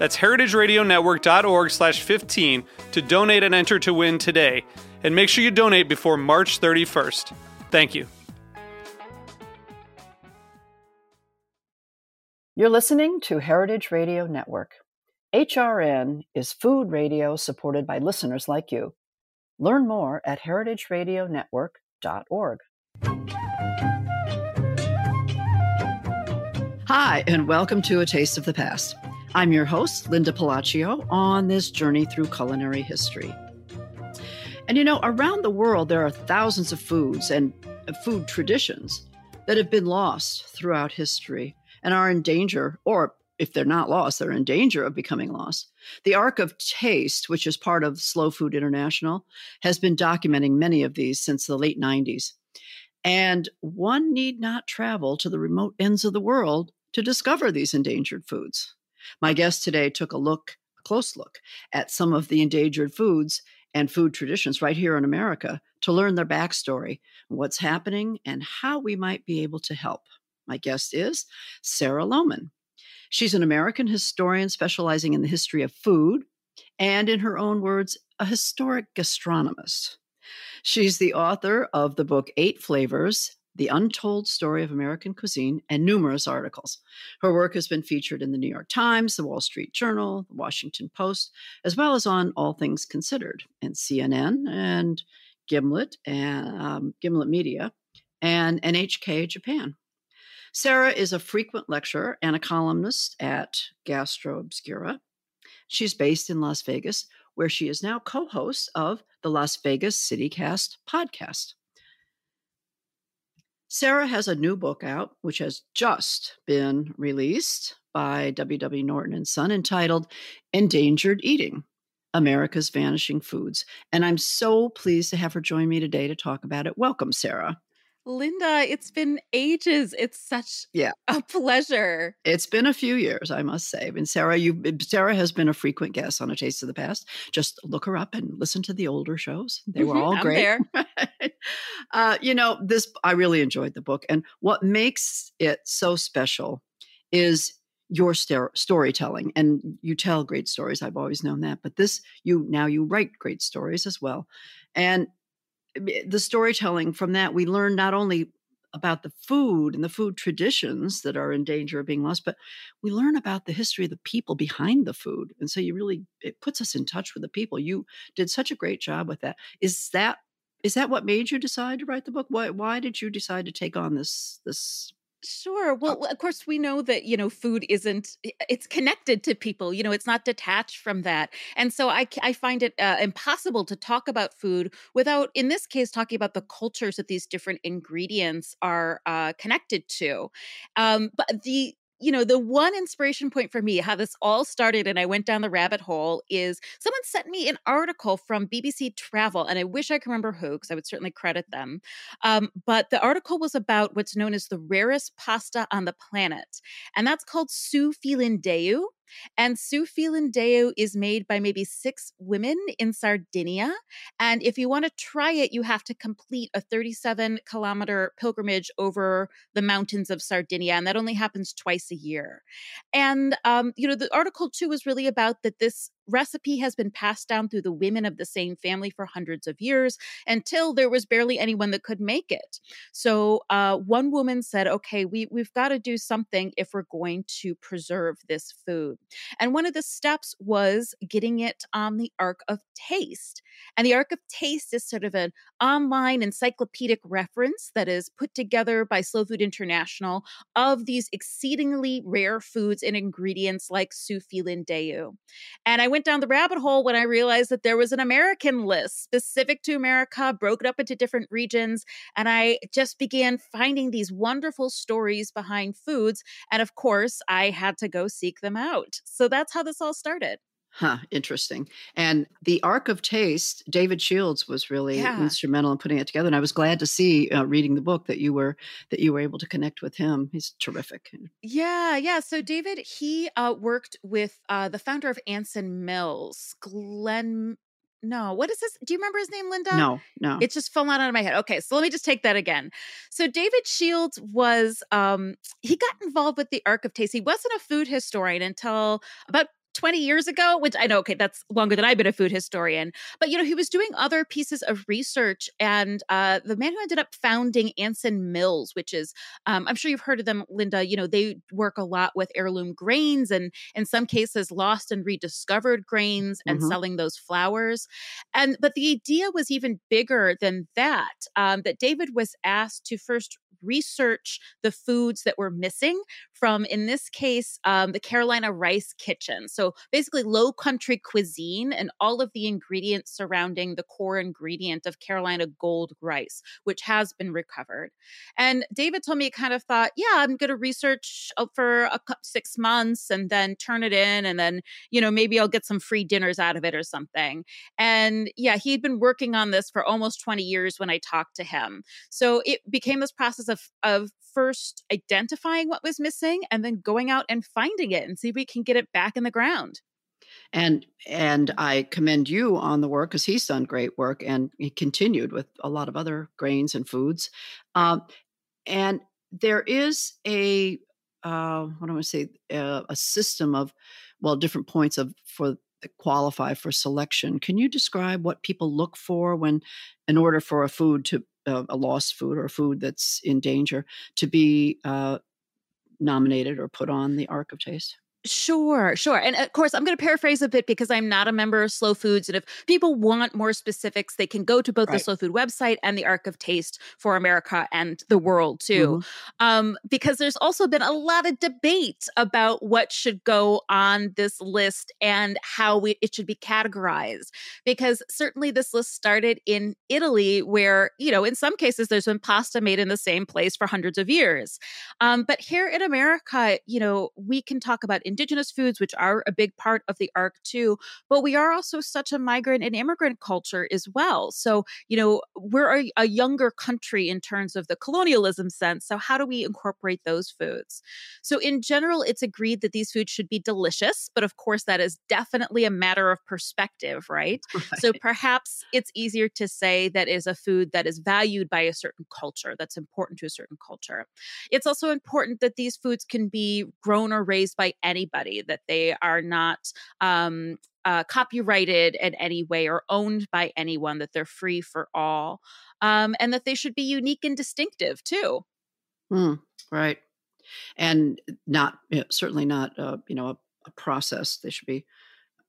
That's heritageradionetwork.org slash 15 to donate and enter to win today. And make sure you donate before March 31st. Thank you. You're listening to Heritage Radio Network. HRN is food radio supported by listeners like you. Learn more at heritageradionetwork.org. Hi, and welcome to A Taste of the Past. I'm your host, Linda Pelaccio, on this journey through culinary history. And you know, around the world, there are thousands of foods and food traditions that have been lost throughout history and are in danger, or if they're not lost, they're in danger of becoming lost. The Ark of Taste, which is part of Slow Food International, has been documenting many of these since the late 90s. And one need not travel to the remote ends of the world to discover these endangered foods. My guest today took a look, a close look, at some of the endangered foods and food traditions right here in America to learn their backstory, what's happening, and how we might be able to help. My guest is Sarah Lohman. She's an American historian specializing in the history of food and, in her own words, a historic gastronomist. She's the author of the book Eight Flavors the Untold Story of American Cuisine, and numerous articles. Her work has been featured in the New York Times, the Wall Street Journal, the Washington Post, as well as on All Things Considered and CNN and Gimlet and um, Gimlet Media and NHK Japan. Sarah is a frequent lecturer and a columnist at Gastro Obscura. She's based in Las Vegas, where she is now co host of the Las Vegas CityCast podcast. Sarah has a new book out, which has just been released by W.W. Norton and Son, entitled Endangered Eating America's Vanishing Foods. And I'm so pleased to have her join me today to talk about it. Welcome, Sarah. Linda, it's been ages. It's such yeah. a pleasure. It's been a few years, I must say. And Sarah, you Sarah has been a frequent guest on A Taste of the Past. Just look her up and listen to the older shows. They were mm-hmm, all great. uh, you know, this I really enjoyed the book, and what makes it so special is your st- storytelling and you tell great stories i've always known that but this you now you write great stories as well and the storytelling from that, we learn not only about the food and the food traditions that are in danger of being lost, but we learn about the history of the people behind the food. And so you really it puts us in touch with the people. You did such a great job with that. Is that is that what made you decide to write the book? Why why did you decide to take on this this Sure. Well, of course, we know that, you know, food isn't, it's connected to people, you know, it's not detached from that. And so I, I find it uh, impossible to talk about food without, in this case, talking about the cultures that these different ingredients are uh, connected to. Um, but the, you know, the one inspiration point for me, how this all started and I went down the rabbit hole, is someone sent me an article from BBC Travel, and I wish I could remember who, because I would certainly credit them. Um, but the article was about what's known as the rarest pasta on the planet, and that's called su filindeu. And su filindeu is made by maybe six women in Sardinia. And if you want to try it, you have to complete a 37 kilometer pilgrimage over the mountains of Sardinia. And that only happens twice a year. And, um, you know, the article too was really about that this recipe has been passed down through the women of the same family for hundreds of years until there was barely anyone that could make it. So uh, one woman said, okay, we, we've got to do something if we're going to preserve this food. And one of the steps was getting it on the Ark of Taste. And the Ark of Taste is sort of an online encyclopedic reference that is put together by Slow Food International of these exceedingly rare foods and ingredients like su filindeu. And I went down the rabbit hole when I realized that there was an American list specific to America, broken up into different regions. And I just began finding these wonderful stories behind foods. And of course, I had to go seek them out. So that's how this all started. Huh, interesting. And the Ark of Taste, David Shields was really Yeah. instrumental in putting it together. And I was glad to see, uh, reading the book, that you were that you were able to connect with him. He's terrific. Yeah, yeah. So David, he uh, worked with uh, the founder of Anson Mills, Glenn. No, what is this? Do you remember his name, Linda? No, no. It's just fell out of my head. Okay, so let me just take that again. So David Shields was um he got involved with the Ark of Taste. He wasn't a food historian until about 20 years ago, which I know, okay, that's longer than I've been a food historian. But, you know, he was doing other pieces of research. And uh, the man who ended up founding Anson Mills, which is, um, I'm sure you've heard of them, Linda, you know, they work a lot with heirloom grains and in some cases lost and rediscovered grains and Mhm. selling those flours. And, but the idea was even bigger than that, um, that David was asked to first research the foods that were missing from, in this case, um, the Carolina Rice Kitchen. So basically, low country cuisine and all of the ingredients surrounding the core ingredient of Carolina gold rice, which has been recovered. And David told me he kind of thought, yeah, I'm going to research uh, for a six months and then turn it in. And then, you know, maybe I'll get some free dinners out of it or something. And yeah, he'd been working on this for almost 20 years when I talked to him. So it became this process of of first identifying what was missing and then going out and finding it and see if we can get it back in the ground. and and I commend you on the work because he's done great work and he continued with a lot of other grains and foods. Um, and there is a uh, what do I want to say uh, a system of well different points of for that qualify for selection. Can you describe what people look for when in order for a food to uh, a lost food or a food that's in danger to be uh, nominated or put on the Ark of Taste? Sure, sure. And of course, I'm going to paraphrase a bit because I'm not a member of Slow Foods. And if people want more specifics, they can go to both the Slow Food website and the Ark of Taste for America and the world, too. Mhm. um, because there's also been a lot of debate about what should go on this list and how we, it should be categorized. Because certainly this list started in Italy, where, you know, in some cases there's been pasta made in the same place for hundreds of years. Um, but here in America, you know, we can talk about indigenous foods, which are a big part of the Ark too, but we are also such a migrant and immigrant culture as well. So, you know, we're a, a younger country in terms of the colonialism sense. So, how do we incorporate those foods? So, in general, it's agreed that these foods should be delicious, but of course, that is definitely a matter of perspective, right? So, perhaps it's easier to say that is a food that is valued by a certain culture, that's important to a certain culture. It's also important that these foods can be grown or raised by anybody, that they are not um, uh, copyrighted in any way or owned by anyone, that they're free for all, um, and that they should be unique and distinctive too. Mm, right. And not yeah, certainly not uh, you know a, a process. They should be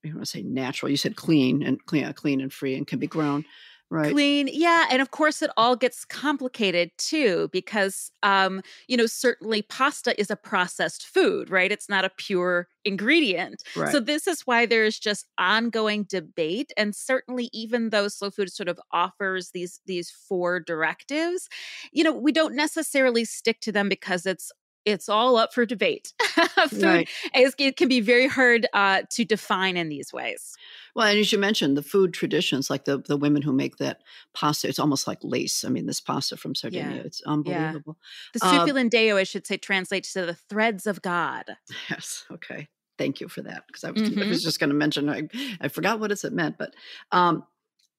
you want to say natural. You said clean and clean, clean and free, and can be grown. Right. Clean, yeah, and of course it all gets complicated too because um you know certainly pasta is a processed food, right? It's not a pure ingredient. Right. So this is why there's just ongoing debate and certainly even though slow food sort of offers these these four directives, you know, we don't necessarily stick to them because it's it's all up for debate. food Right. is, it can be very hard uh, to define in these ways. Well, and as you mentioned, the food traditions, like the the women who make that pasta, it's almost like lace. I mean, this pasta from Sardinia, Yeah. it's unbelievable. The Uh, Su filindeu, I should say, translates to the threads of God. Yes. Okay. Thank you for that because I was I was just going to mention I, I forgot what it meant, but um,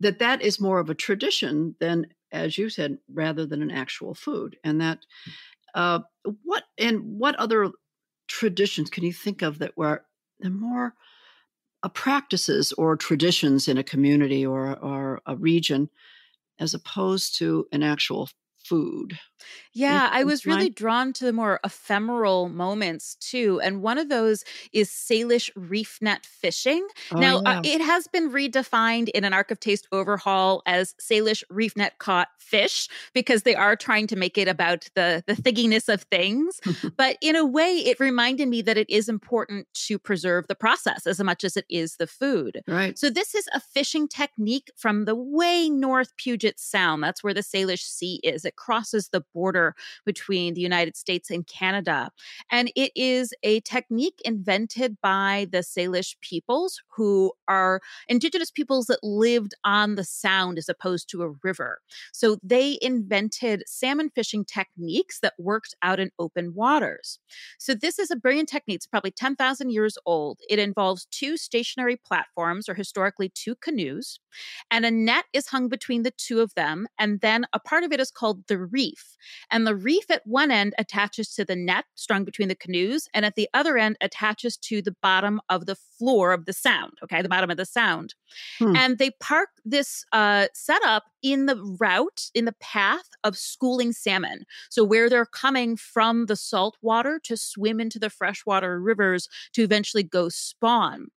that that is more of a tradition than, as you said, rather than an actual food, and that uh, what and what other traditions can you think of that were the more uh, practices or traditions in a community or, or a region as opposed to an actual food. Yeah, I was really drawn to the more ephemeral moments too. And one of those is Salish reef net fishing. Oh, now, uh, it has been redefined in an Ark of Taste overhaul as Salish reef net caught fish because they are trying to make it about the, the thigginess of things. but in a way, it reminded me that it is important to preserve the process as much as it is the food. right. So this is a fishing technique from the way north Puget Sound. That's where the Salish Sea is. It crosses the border between the United States and Canada. And it is a technique invented by the Salish peoples who are indigenous peoples that lived on the sound as opposed to a river. So they invented salmon fishing techniques that worked out in open waters. So this is a brilliant technique. It's probably 10,000 years old. It involves two stationary platforms, or historically two canoes, and a net is hung between the two of them. And then a part of it is called the reef. And the reef at one end attaches to the net strung between the canoes, and at the other end attaches to the bottom of the floor of the sound, okay, the bottom of the sound. Hmm. And they park this uh, setup in the route, in the path of schooling salmon. So, where they're coming from the salt water to swim into the freshwater rivers to eventually go spawn.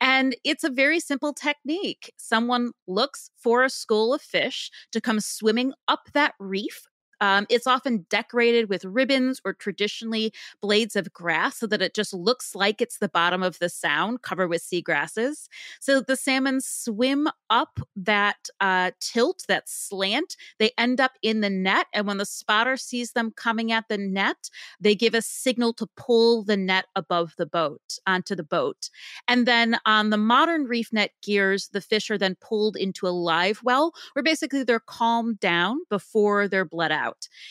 And it's a very simple technique. Someone looks for a school of fish to come swimming up that reef. Um, it's often decorated with ribbons or traditionally blades of grass so that it just looks like it's the bottom of the sound covered with seagrasses. So the salmon swim up that uh, tilt, that slant. They end up in the net. And when the spotter sees them coming at the net, they give a signal to pull the net above the boat onto the boat. And then on the modern reef net gears, the fish are then pulled into a live well where basically they're calmed down before they're bled out.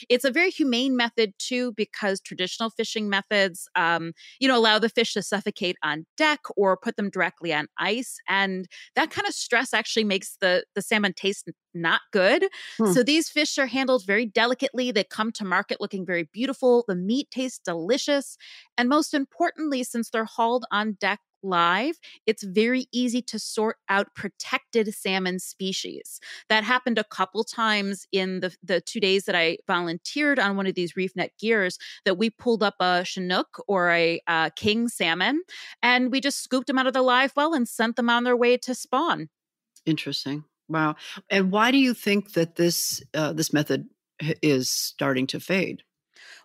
It's a very humane method too, because traditional fishing methods, um, you know, allow the fish to suffocate on deck or put them directly on ice, and that kind of stress actually makes the the salmon taste not good. Hmm. So these fish are handled very delicately. They come to market looking very beautiful. The meat tastes delicious, and most importantly, since they're hauled on deck live, it's very easy to sort out protected salmon species. That happened a couple times in the, the two days that I volunteered on one of these reef net gears that we pulled up a Chinook or a uh, king salmon and we just scooped them out of the live well and sent them on their way to spawn. Interesting. Wow. And why do you think that this uh, this method is starting to fade?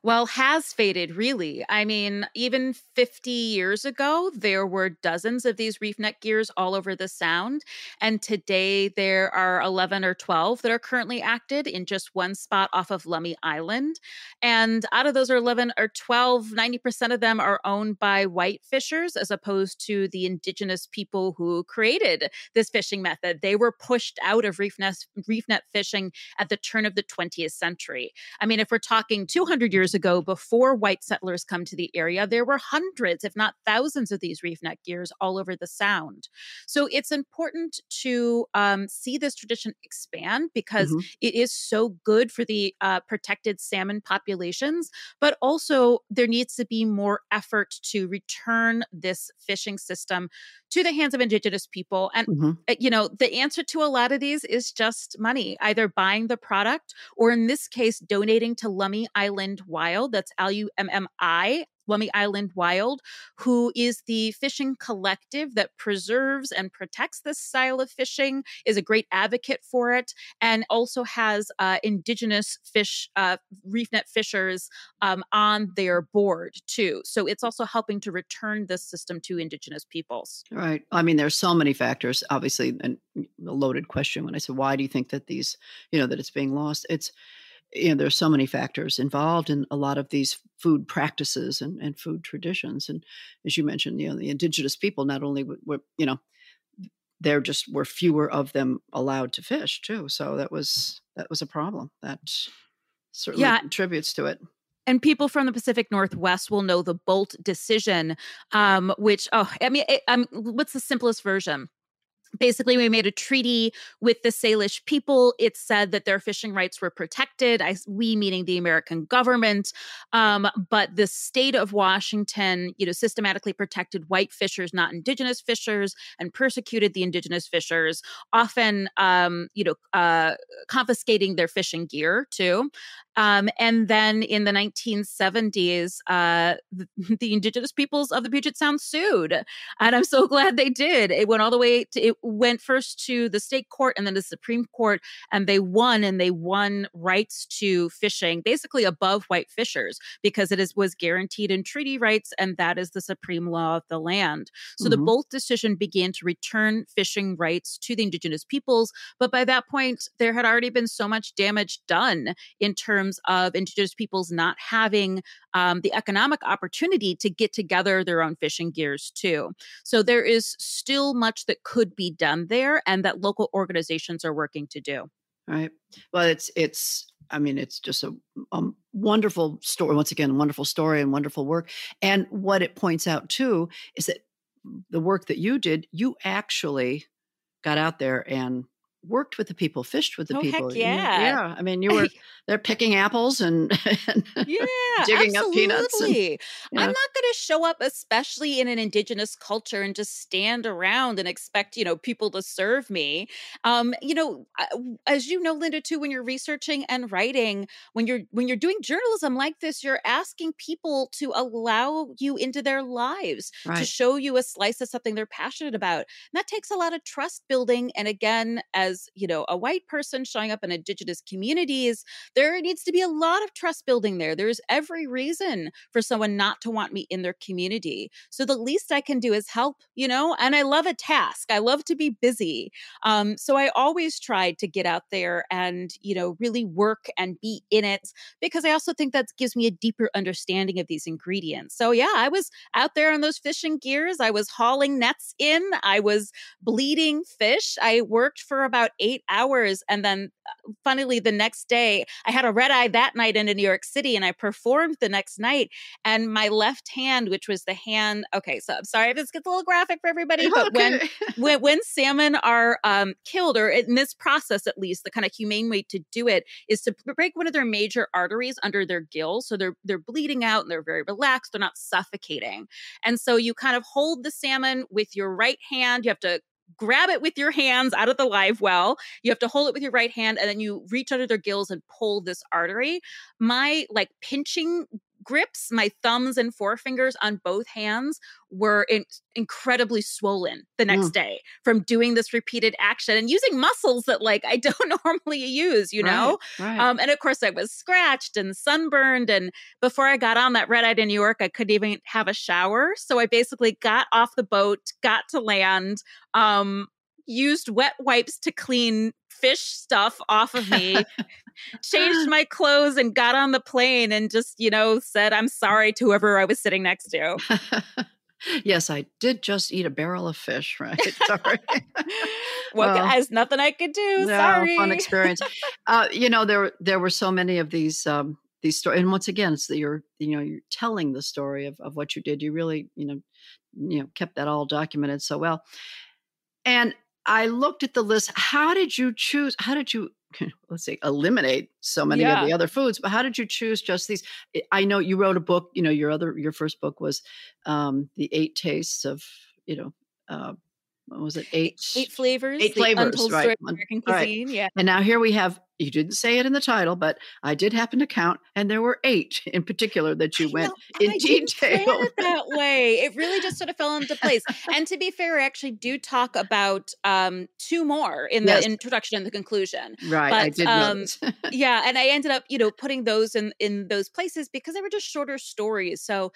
Well, has faded, really. I mean, even 50 years ago, there were dozens of these reef net gears all over the sound. And today, there are 11 or 12 that are currently acted in just one spot off of Lummi Island. And out of those 11 or 12, 90% of them are owned by white fishers as opposed to the indigenous people who created this fishing method. They were pushed out of reef reef net fishing at the turn of the 20th century. I mean, if we're talking 200 years ago, before white settlers come to the area, there were hundreds, if not thousands, of these reef net gears all over the sound. So it's important to um, see this tradition expand because Mhm. it is so good for the uh, protected salmon populations, but also there needs to be more effort to return this fishing system to the hands of indigenous people. And Mhm. uh, you know, the answer to a lot of these is just money, either buying the product or in this case, donating to Lummi Island Wild. That's L Lummi Island Wild, who is the fishing collective that preserves and protects this style of fishing, is a great advocate for it, and also has uh, indigenous fish, uh, reef net fishers um, on their board too. So it's also helping to return this system to indigenous peoples. Right. I mean, there's so many factors. Obviously, and a loaded question when I said, "Why do you think that these, you know, that it's being lost?" It's, you know, there's so many factors involved in a lot of these food practices and, and food traditions. And as you mentioned, you know, the indigenous people not only were, you know, there just were fewer of them allowed to fish too. So that was that was a problem. That certainly Yeah. contributes to it. And people from the Pacific Northwest will know the Boldt decision, um, which oh, I mean, it, um, what's the simplest version? Basically we made a treaty with the salish people. It said that their fishing rights were protected I, we meaning the american government um, but the state of washington you know systematically protected white fishers not indigenous fishers and persecuted the indigenous fishers often um, you know uh, confiscating their fishing gear too um, and then in the 1970s, uh, the, the, indigenous peoples of the Puget Sound sued, and I'm so glad they did. It went all the way to it went first to the state court and then the Supreme Court, and they won. And they won rights to fishing, basically above white fishers, because it is was guaranteed in treaty rights, and that is the supreme law of the land. So mm-hmm. the Boldt decision began to return fishing rights to the indigenous peoples, but by that point, there had already been so much damage done in terms terms of Indigenous peoples not having um, the economic opportunity to get together their own fishing gears too. So there is still much that could be done there, and that local organizations are working to do. Right. Well, it's it's. I mean, it's just a, a wonderful story. Once again, wonderful story and wonderful work. And what it points out too is that the work that you did, you actually got out there and worked with the people, fished with the oh, people. yeah. yeah. I mean, you were they're picking apples and, and yeah, digging absolutely. up peanuts. And, yeah. I'm not going to show up, especially in an indigenous culture, and just stand around and expect you know people to serve me. Um, you know, as you know, Linda, too, when you're researching and writing, when you're when you're doing journalism like this, you're asking people to allow you into their lives right. to show you a slice of something they're passionate about. And that takes a lot of trust building. And again, as as you know a white person showing up in indigenous communities there needs to be a lot of trust building there. There's every reason for someone not to want me in their community. So the least i can do is help you know and i love a task. I love to be busy. Um, so i always tried to get out there and you know really work and be in it because i also think that gives me a deeper understanding of these ingredients. So yeah i was out there on those fishing gears. I was hauling nets in. I was bleeding fish. I worked for about about eight hours. And then, uh, funnily, the next day, I had a red eye that night into New York City and I performed the next night. And my left hand, which was the hand, okay, so I'm sorry if this gets a little graphic for everybody, but okay. when, when, when salmon are um, killed, or in this process at least, the kind of humane way to do it is to break one of their major arteries under their gills. So they're they're bleeding out and they're very relaxed. They're not suffocating. And so you kind of hold the salmon with your right hand. You have to grab it with your hands out of the live well. You have to hold it with your right hand and then you reach under their gills and pull this artery. My like pinching grips, my thumbs and forefingers on both hands were in- incredibly swollen the next mm. day from doing this repeated action and using muscles that like I don't normally use, you know? Right, right. Um, and of course I was scratched and sunburned. And before I got on that red eye to New York, I couldn't even have a shower. So I basically got off the boat, got to land, um, used wet wipes to clean fish stuff off of me, changed my clothes and got on the plane and just, you know, said, I'm sorry to whoever I was sitting next to. yes, I did just eat a barrel of fish, right? Sorry. well, guys, nothing I could do. No, Sorry. Fun experience. uh, you know, there there were so many of these um, these stories, and once again, it's that you're you know you're telling the story of of what you did. You really you know you know kept that all documented so well. And I looked at the list. How did you choose? How did you let's say eliminate so many yeah. of the other foods but how did you choose just these i know you wrote a book you know your other your first book was um the eight tastes of you know uh what was it eight eight flavors eight flavors right American cuisine right. yeah and now here we have you didn't say it in the title, but I did happen to count, and there were eight in particular that you went know, in I detail. It that way, it really just sort of fell into place. and to be fair, I actually do talk about um, two more in the yes. introduction and the conclusion. Right, but, I did. Um, yeah, and I ended up, you know, putting those in in those places because they were just shorter stories. So,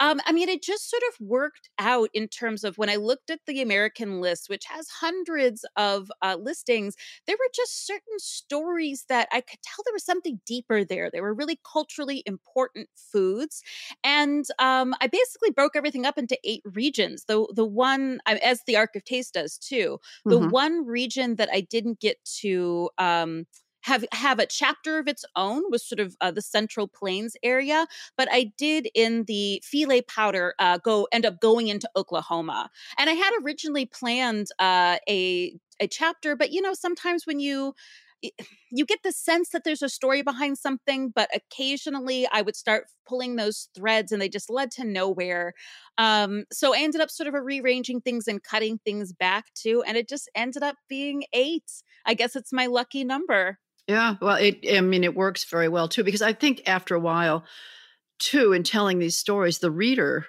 um, I mean, it just sort of worked out in terms of when I looked at the American list, which has hundreds of uh, listings. There were just certain stories stories that I could tell there was something deeper there. They were really culturally important foods. And um, I basically broke everything up into eight regions. The, the one, as the Ark of Taste does too, the mm-hmm. one region that I didn't get to. Um, have have a chapter of its own was sort of uh, the Central Plains area, but I did in the filé powder uh, go end up going into Oklahoma, and I had originally planned uh, a a chapter, but you know sometimes when you you get the sense that there's a story behind something, but occasionally I would start pulling those threads and they just led to nowhere. Um, so I ended up sort of rearranging things and cutting things back too. And it just ended up being eight. I guess it's my lucky number. Yeah. Well, it, I mean, it works very well too, because I think after a while, too, in telling these stories, the reader,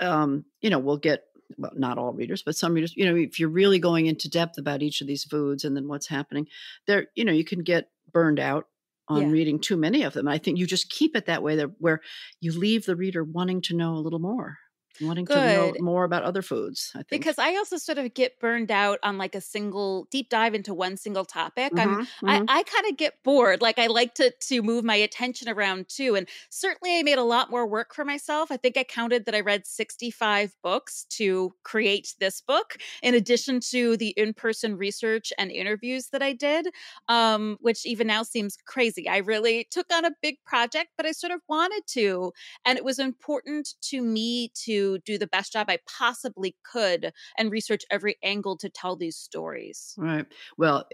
um, you know, will get well, not all readers, but some readers, you know, if you're really going into depth about each of these foods and then what's happening, there, you know, you can get burned out on yeah. reading too many of them. I think you just keep it that way, there where you leave the reader wanting to know a little more wanting Good. to know more about other foods. I think because I also sort of get burned out on like a single deep dive into one single topic. Mm-hmm, I'm mm-hmm. I, I kind of get bored. Like I like to to move my attention around too. And certainly I made a lot more work for myself. I think I counted that I read 65 books to create this book, in addition to the in-person research and interviews that I did. Um, which even now seems crazy. I really took on a big project, but I sort of wanted to. And it was important to me to do the best job I possibly could and research every angle to tell these stories. Right. Well,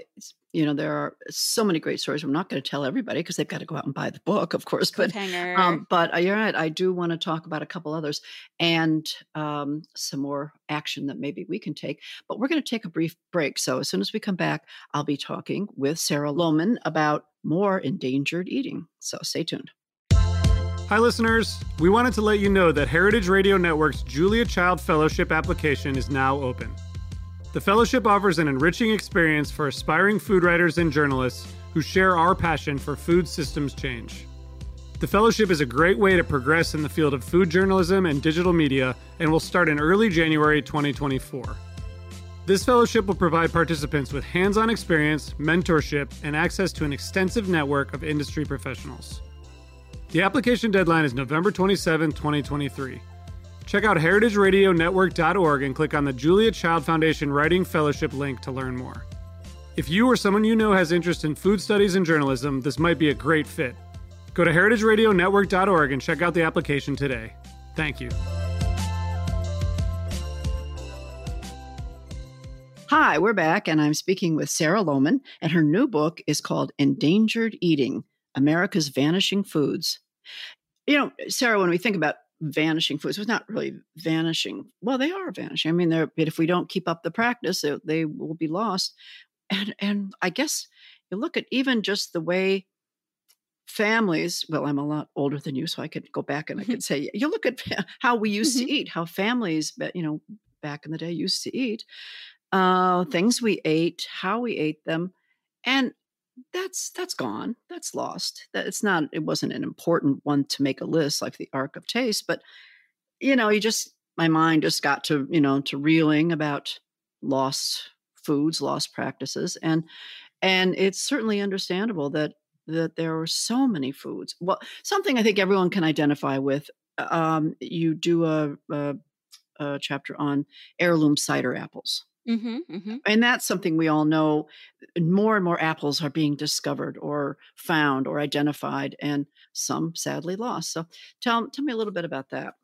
you know, there are so many great stories. I'm not going to tell everybody because they've got to go out and buy the book, of course. But um, but uh, you're right. I do want to talk about a couple others and um, some more action that maybe we can take. But we're going to take a brief break. So as soon as we come back, I'll be talking with Sarah Lohman about more endangered eating. So stay tuned. Hi, listeners. We wanted to let you know that Heritage Radio Network's Julia Child Fellowship application is now open. The fellowship offers an enriching experience for aspiring food writers and journalists who share our passion for food systems change. The fellowship is a great way to progress in the field of food journalism and digital media and will start in early January 2024. This fellowship will provide participants with hands on experience, mentorship, and access to an extensive network of industry professionals. The application deadline is November 27, 2023. Check out heritageradionetwork.org and click on the Julia Child Foundation Writing Fellowship link to learn more. If you or someone you know has interest in food studies and journalism, this might be a great fit. Go to heritageradionetwork.org and check out the application today. Thank you. Hi, we're back, and I'm speaking with Sarah Lohman, and her new book is called Endangered Eating America's Vanishing Foods. You know, Sarah, when we think about vanishing foods, it's not really vanishing. Well, they are vanishing. I mean, they're, if we don't keep up the practice, they, they will be lost. And, and I guess you look at even just the way families well i'm a lot older than you so i could go back and i could say you look at how we used mm-hmm. to eat how families you know back in the day used to eat uh, things we ate how we ate them and that's that's gone that's lost. That it's not it wasn't an important one to make a list like the Ark of taste but you know you just my mind just got to you know to reeling about lost foods lost practices and and it's certainly understandable that that there are so many foods. Well something i think everyone can identify with um, you do a, a, a chapter on heirloom cider apples Mm-hmm, mm-hmm. And that's something we all know. More and more apples are being discovered or found or identified, and some sadly lost. So, tell tell me a little bit about that.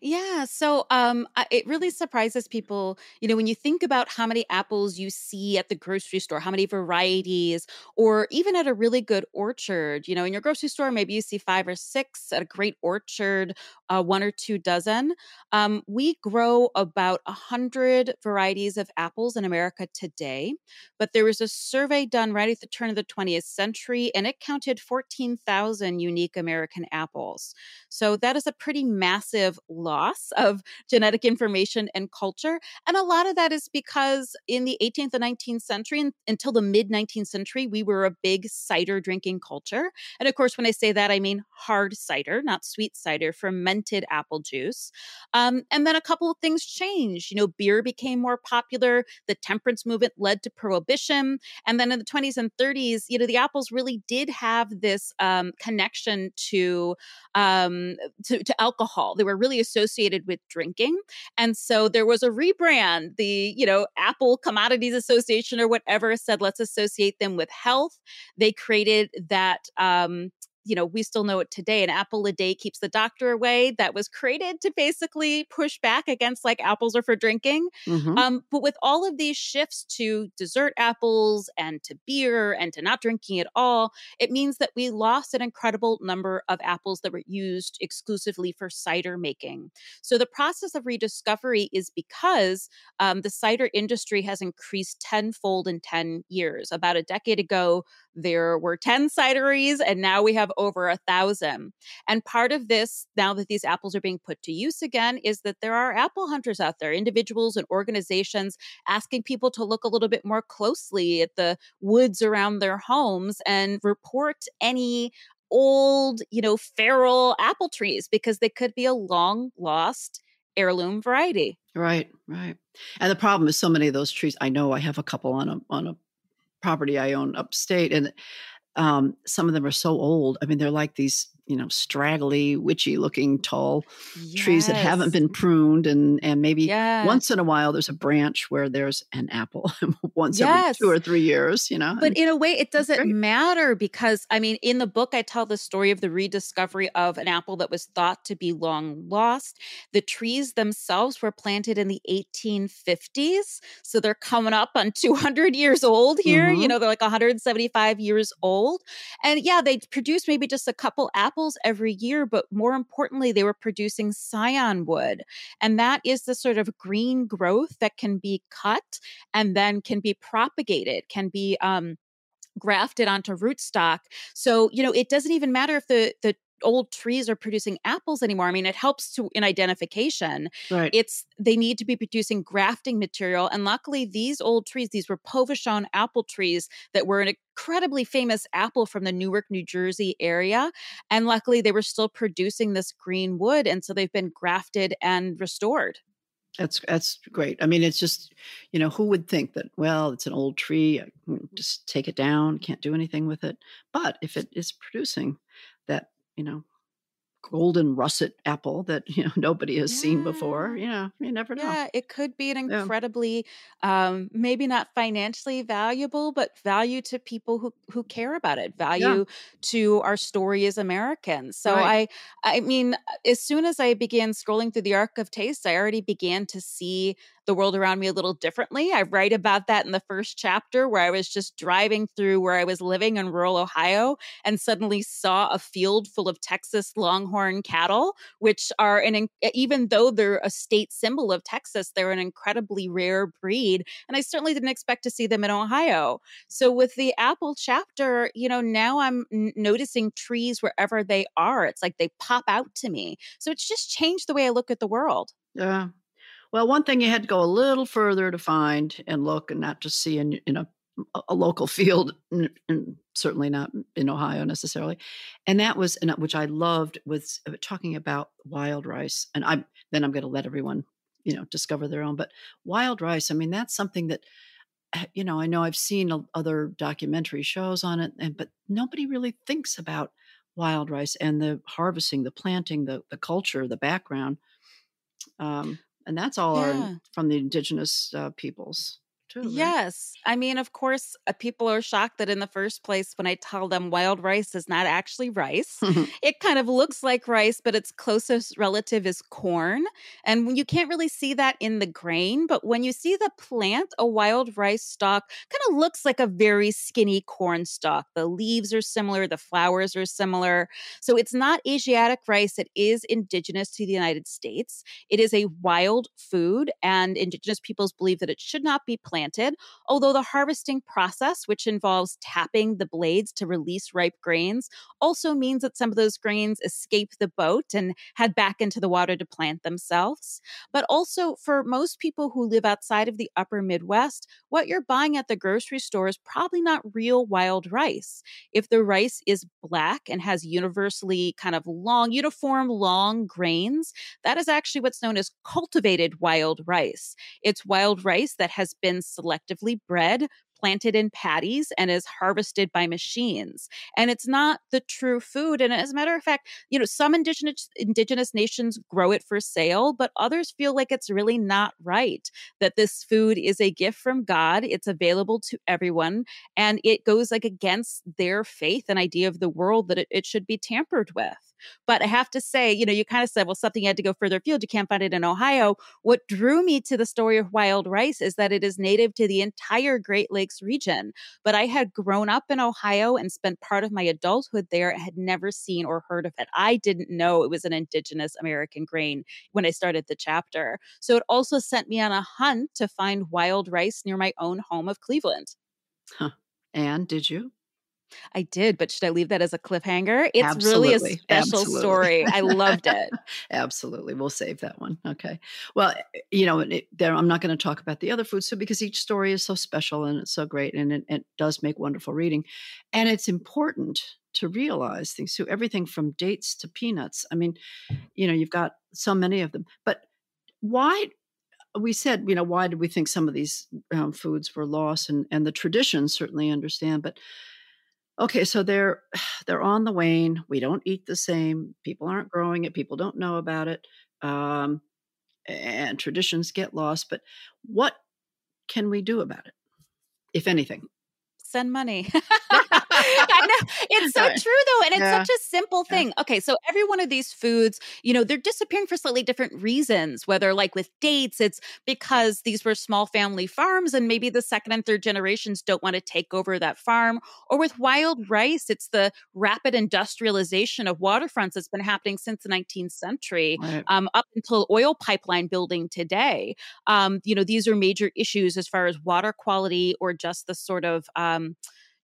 Yeah, so um, it really surprises people. You know, when you think about how many apples you see at the grocery store, how many varieties, or even at a really good orchard. You know, in your grocery store, maybe you see five or six. At a great orchard, uh, one or two dozen. Um, we grow about a hundred varieties of apples in America today, but there was a survey done right at the turn of the 20th century, and it counted 14,000 unique American apples. So that is a pretty massive loss of genetic information and culture. And a lot of that is because in the 18th and 19th century, until the mid 19th century, we were a big cider drinking culture. And of course, when I say that, I mean hard cider, not sweet cider, fermented apple juice. Um, and then a couple of things changed. You know, beer became more popular, the temperance movement led to prohibition. And then in the 20s and 30s, you know, the apples really did have this um, connection to, um, to, to alcohol. They were really really associated with drinking. And so there was a rebrand. The, you know, Apple Commodities Association or whatever said, let's associate them with health. They created that um, you know, we still know it today. An apple a day keeps the doctor away. That was created to basically push back against like apples are for drinking. Mm-hmm. Um, but with all of these shifts to dessert apples and to beer and to not drinking at all, it means that we lost an incredible number of apples that were used exclusively for cider making. So the process of rediscovery is because um, the cider industry has increased tenfold in 10 years. About a decade ago, there were 10 cideries, and now we have over a thousand. And part of this, now that these apples are being put to use again, is that there are apple hunters out there, individuals and organizations asking people to look a little bit more closely at the woods around their homes and report any old, you know, feral apple trees because they could be a long lost heirloom variety. Right, right. And the problem is so many of those trees. I know I have a couple on a on a property I own upstate, and um, some of them are so old. I mean, they're like these you know straggly witchy looking tall yes. trees that haven't been pruned and and maybe yes. once in a while there's a branch where there's an apple once yes. every two or three years you know but in a way it doesn't matter because i mean in the book i tell the story of the rediscovery of an apple that was thought to be long lost the trees themselves were planted in the 1850s so they're coming up on 200 years old here mm-hmm. you know they're like 175 years old and yeah they produce maybe just a couple apples apples every year, but more importantly, they were producing scion wood. And that is the sort of green growth that can be cut and then can be propagated, can be um, grafted onto rootstock. So, you know, it doesn't even matter if the the old trees are producing apples anymore. I mean, it helps to in identification. Right. It's they need to be producing grafting material. And luckily, these old trees, these were Poveshon apple trees that were an incredibly famous apple from the Newark, New Jersey area. And luckily, they were still producing this green wood. And so they've been grafted and restored. That's that's great. I mean, it's just, you know, who would think that? Well, it's an old tree. Hmm, just take it down. Can't do anything with it. But if it is producing that you know, golden russet apple that you know nobody has yeah. seen before you know you never know yeah it could be an incredibly yeah. um maybe not financially valuable but value to people who who care about it value yeah. to our story as americans so right. i i mean as soon as i began scrolling through the Ark of taste i already began to see the world around me a little differently. I write about that in the first chapter where I was just driving through where I was living in rural Ohio and suddenly saw a field full of Texas longhorn cattle, which are an, even though they're a state symbol of Texas, they're an incredibly rare breed. And I certainly didn't expect to see them in Ohio. So with the apple chapter, you know, now I'm noticing trees wherever they are. It's like they pop out to me. So it's just changed the way I look at the world. Yeah. Well, one thing you had to go a little further to find and look, and not just see in in a a local field, and certainly not in Ohio necessarily. And that was, and which I loved, was uh, talking about wild rice. And I then I'm going to let everyone, you know, discover their own. But wild rice, I mean, that's something that, eh, you know, I know I've seen other documentary shows on it, and but nobody really thinks about wild rice and the harvesting, the planting, the the culture, the background. Um, and that's all yeah. from the indigenous uh, peoples too. Right? Yes. I mean, of course, uh, people are shocked that in the first place, when I tell them wild rice is not actually rice, it kind of looks like rice, but its closest relative is corn. And you can't really see that in the grain, but when you see the plant, a wild rice stalk kind of looks like a very skinny corn stalk. The leaves are similar, the flowers are similar. So it's not Asiatic rice, it is indigenous to the United States. It is a wild food, and indigenous peoples believe that it should not be planted planted, although the harvesting process, which involves tapping the blades to release ripe grains, also means that some of those grains escape the boat and head back into the water to plant themselves. But also, for most people who live outside of the upper Midwest, what you're buying at the grocery store is probably not real wild rice. If the rice is black and has universally kind of long, uniform, long grains, that is actually what's known as cultivated wild rice. It's wild rice that has been selectively bred planted in paddies and is harvested by machines. And it's not the true food. And as a matter of fact, you know, some indigenous indigenous nations grow it for sale, but others feel like it's really not right that this food is a gift from God. It's available to everyone and it goes like against their faith and idea of the world that it, it should be tampered with. But I have to say, you know, you kind of said, well, something had to go further afield. You can't find it in Ohio. What drew me to the story of wild rice is that it is native to the entire Great Lakes region. But I had grown up in Ohio and spent part of my adulthood there and had never seen or heard of it. I didn't know it was an indigenous American grain when I started the chapter. So it also sent me on a hunt to find wild rice near my own home of Cleveland. Huh. And did you? I did, but should I leave that as a cliffhanger? It's Absolutely. really a special Absolutely. story. I loved it. Absolutely. We'll save that one. Okay. Well, eh, you know, it, there, I'm not going to talk about the other foods so because each story is so special and it's so great and it, it does make wonderful reading. And it's important to realize things so everything from dates to peanuts. I mean, you know, you've got so many of them. But why we said, you know, why did we think some of these um, foods were lost? And and the traditions certainly understand, but okay so they're they're on the wane we don't eat the same people aren't growing it people don't know about it um, and traditions get lost but what can we do about it if anything? Send money I know. It's so true though. And it's yeah. such a simple thing. Yeah. Okay. So every one of these foods, you know, they're disappearing for slightly different reasons. Whether like with dates, it's because these were small family farms and maybe the second and third generations don't want to take over that farm. Or with wild rice, it's the rapid industrialization of waterfronts that's been happening since the 19th century right. um, up until oil pipeline building today. Um, you know, these are major issues as far as water quality or just the sort of um,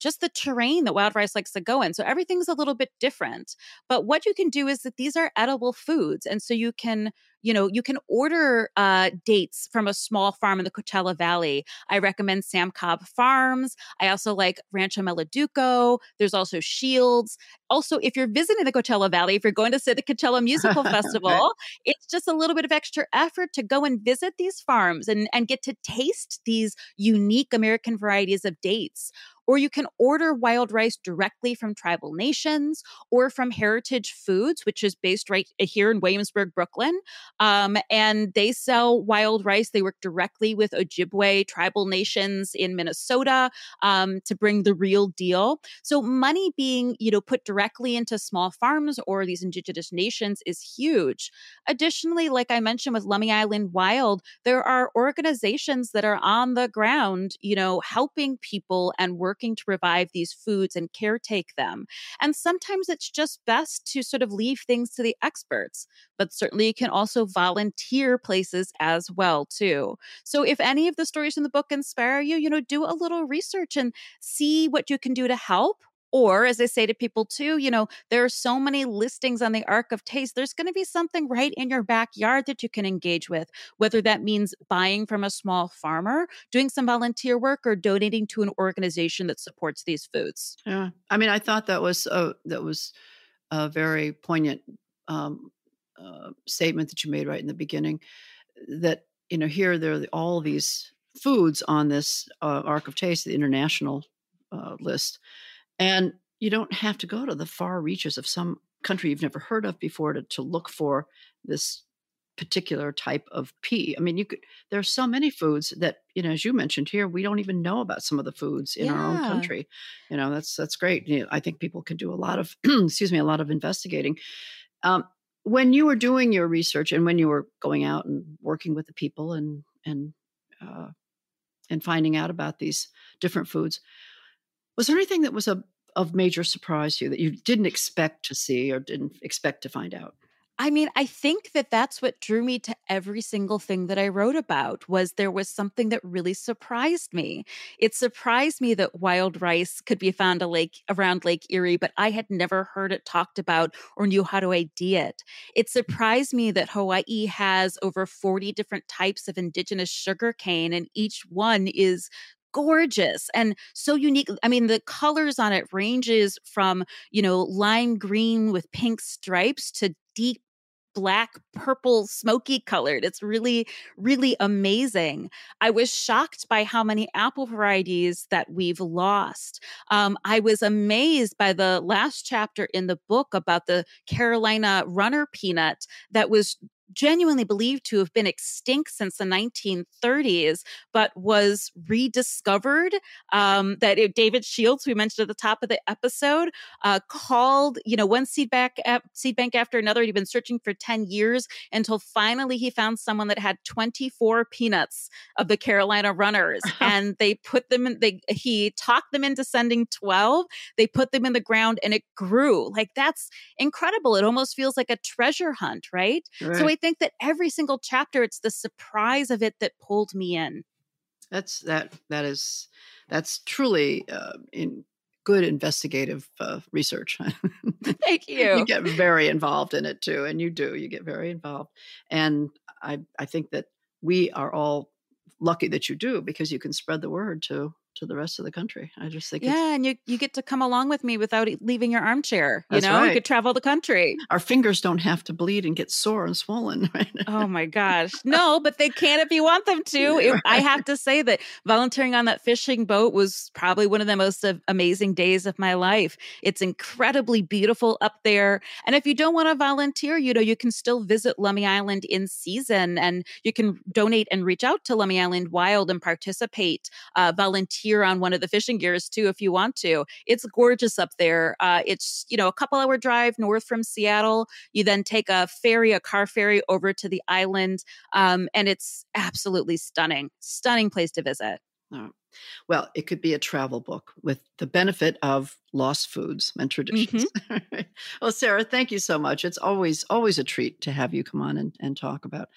just the terrain that wild rice likes to go in. So everything's a little bit different. But what you can do is that these are edible foods. And so you can you know, you can order uh, dates from a small farm in the Coachella Valley. I recommend Sam Cobb Farms. I also like Rancho Meladuco. There's also Shields. Also, if you're visiting the Coachella Valley, if you're going to say the Coachella Musical Festival, it's just a little bit of extra effort to go and visit these farms and, and get to taste these unique American varieties of dates or you can order wild rice directly from tribal nations or from Heritage Foods, which is based right uh, here in Williamsburg, Brooklyn. Um, and they sell wild rice. They work directly with Ojibwe tribal nations in Minnesota um, to bring the real deal. So money being, you know, put directly into small farms or these indigenous nations is huge. Additionally, like I mentioned with Lummi Island Wild, there are organizations that are on the ground, you know, helping people and working to revive these foods and caretake them. And sometimes it's just best to sort of leave things to the experts, but certainly you can also volunteer places as well too. So if any of the stories in the book inspire you, you know, do a little research and see what you can do to help or, as I say to people too, you know, there are so many listings on the Ark of Taste. There's going to be something right in your backyard that you can engage with, whether that means buying from a small farmer, doing some volunteer work, or donating to an organization that supports these foods. Yeah, I mean, I thought that was a, that was a very poignant um, uh, statement that you made right in the beginning that you know here there are all these foods on this uh, ark of taste the international uh, list and you don't have to go to the far reaches of some country you've never heard of before to, to look for this particular type of pea. I mean, you could there are so many foods that, you know, as you mentioned here, we don't even know about some of the foods in yeah. our own country. You know, that's that's great. You know, I think people can do a lot of excuse me, a lot of investigating. Um, when you were doing your research and when you were going out and working with the people and and uh, and finding out about these different foods, was there anything that was a of major surprise to you that you didn't expect to see or didn't expect to find out? I mean, I think that that's what drew me to every single thing that I wrote about was there was something that really surprised me. It surprised me that wild rice could be found a lake around Lake Erie, but I had never heard it talked about or knew how to ID it. It surprised me that Hawaii has over 40 different types of indigenous sugar cane and each one is gorgeous and so unique. I mean, the colors on it ranges from, you know, lime green with pink stripes to deep black, purple, smoky colored. It's really, really amazing. I was shocked by how many apple varieties that we've lost. Um, I was amazed by the last chapter in the book about the Carolina runner peanut that was genuinely believed to have been extinct since the 1930s, but was rediscovered. Um, that it, David Shields, we mentioned at the top of the episode, uh, called you know one seed bank seed bank after another. He'd been searching for 10 years until finally he found someone that had 24 peanuts of the Carolina Runners, and they put them in. They he talked them into sending 12. They put them in the ground, and it grew. Like that's incredible. It almost feels like a treasure hunt, right? right. So I think that every single chapter, it's the surprise of it that pulled me in. That's that. That is that's truly uh, in good investigative uh, research. Thank you. you get very involved in it too, and you do. You get very involved, and I I think that we are all lucky that you do because you can spread the word to to the rest of the country. I just think yeah, and you you get to come along with me without leaving your armchair. You know, right. you could travel the country. Our fingers don't have to bleed and get sore and swollen. Right? Oh my gosh, no, but they can if you want them to. It, I have to say that volunteering on that fishing boat was probably one of the most amazing days of my life. It's incredibly beautiful up there, and if you don't want to volunteer, you know, you can still visit Lummi Island in season, and you can donate and reach out to Lummi Island Wild and participate, uh, volunteer here on one of the fishing gears too if you want to. It's gorgeous up there. Uh, it's you know a couple hour drive north from Seattle. You then take a ferry, a car ferry over to the island, um, and it's absolutely stunning, stunning place to visit. Oh. Well, it could be a travel book with the benefit of lost foods and traditions. Mm-hmm. well, Sarah, thank you so much. It's always always a treat to have you come on and, and talk about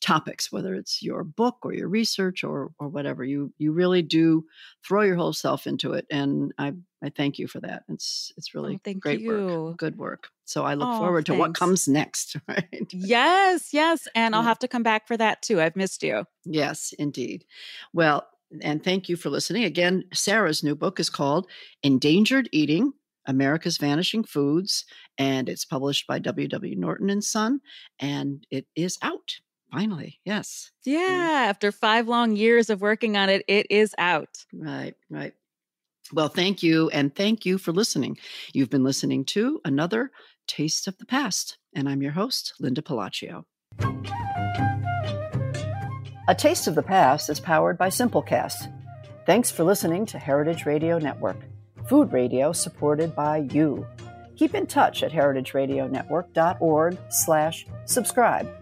topics, whether it's your book or your research or or whatever. You you really do throw your whole self into it, and I I thank you for that. It's it's really oh, great you. work, good work. So I look oh, forward to what comes next. Right? Yes, yes, and I'll have to come back for that too. I've missed you. Yes, indeed. Well, and thank you for listening. Again, Sarah's new book is called Endangered Eating America's Vanishing Foods, and it's published by W.W. Norton and Son, and it is out. Finally, yes. Mm-hmm. Yeah, after five long years of working on it, it is out. Right, right. Well, thank you. And thank you for listening. You've been listening to another Taste of the Past. And I'm your host, Linda Pelaccio. A Taste of the Past is powered by Simplecast. Thanks for listening to Heritage Radio Network, food radio supported by you. Keep in touch at heritageradionetwork.org slash subscribe.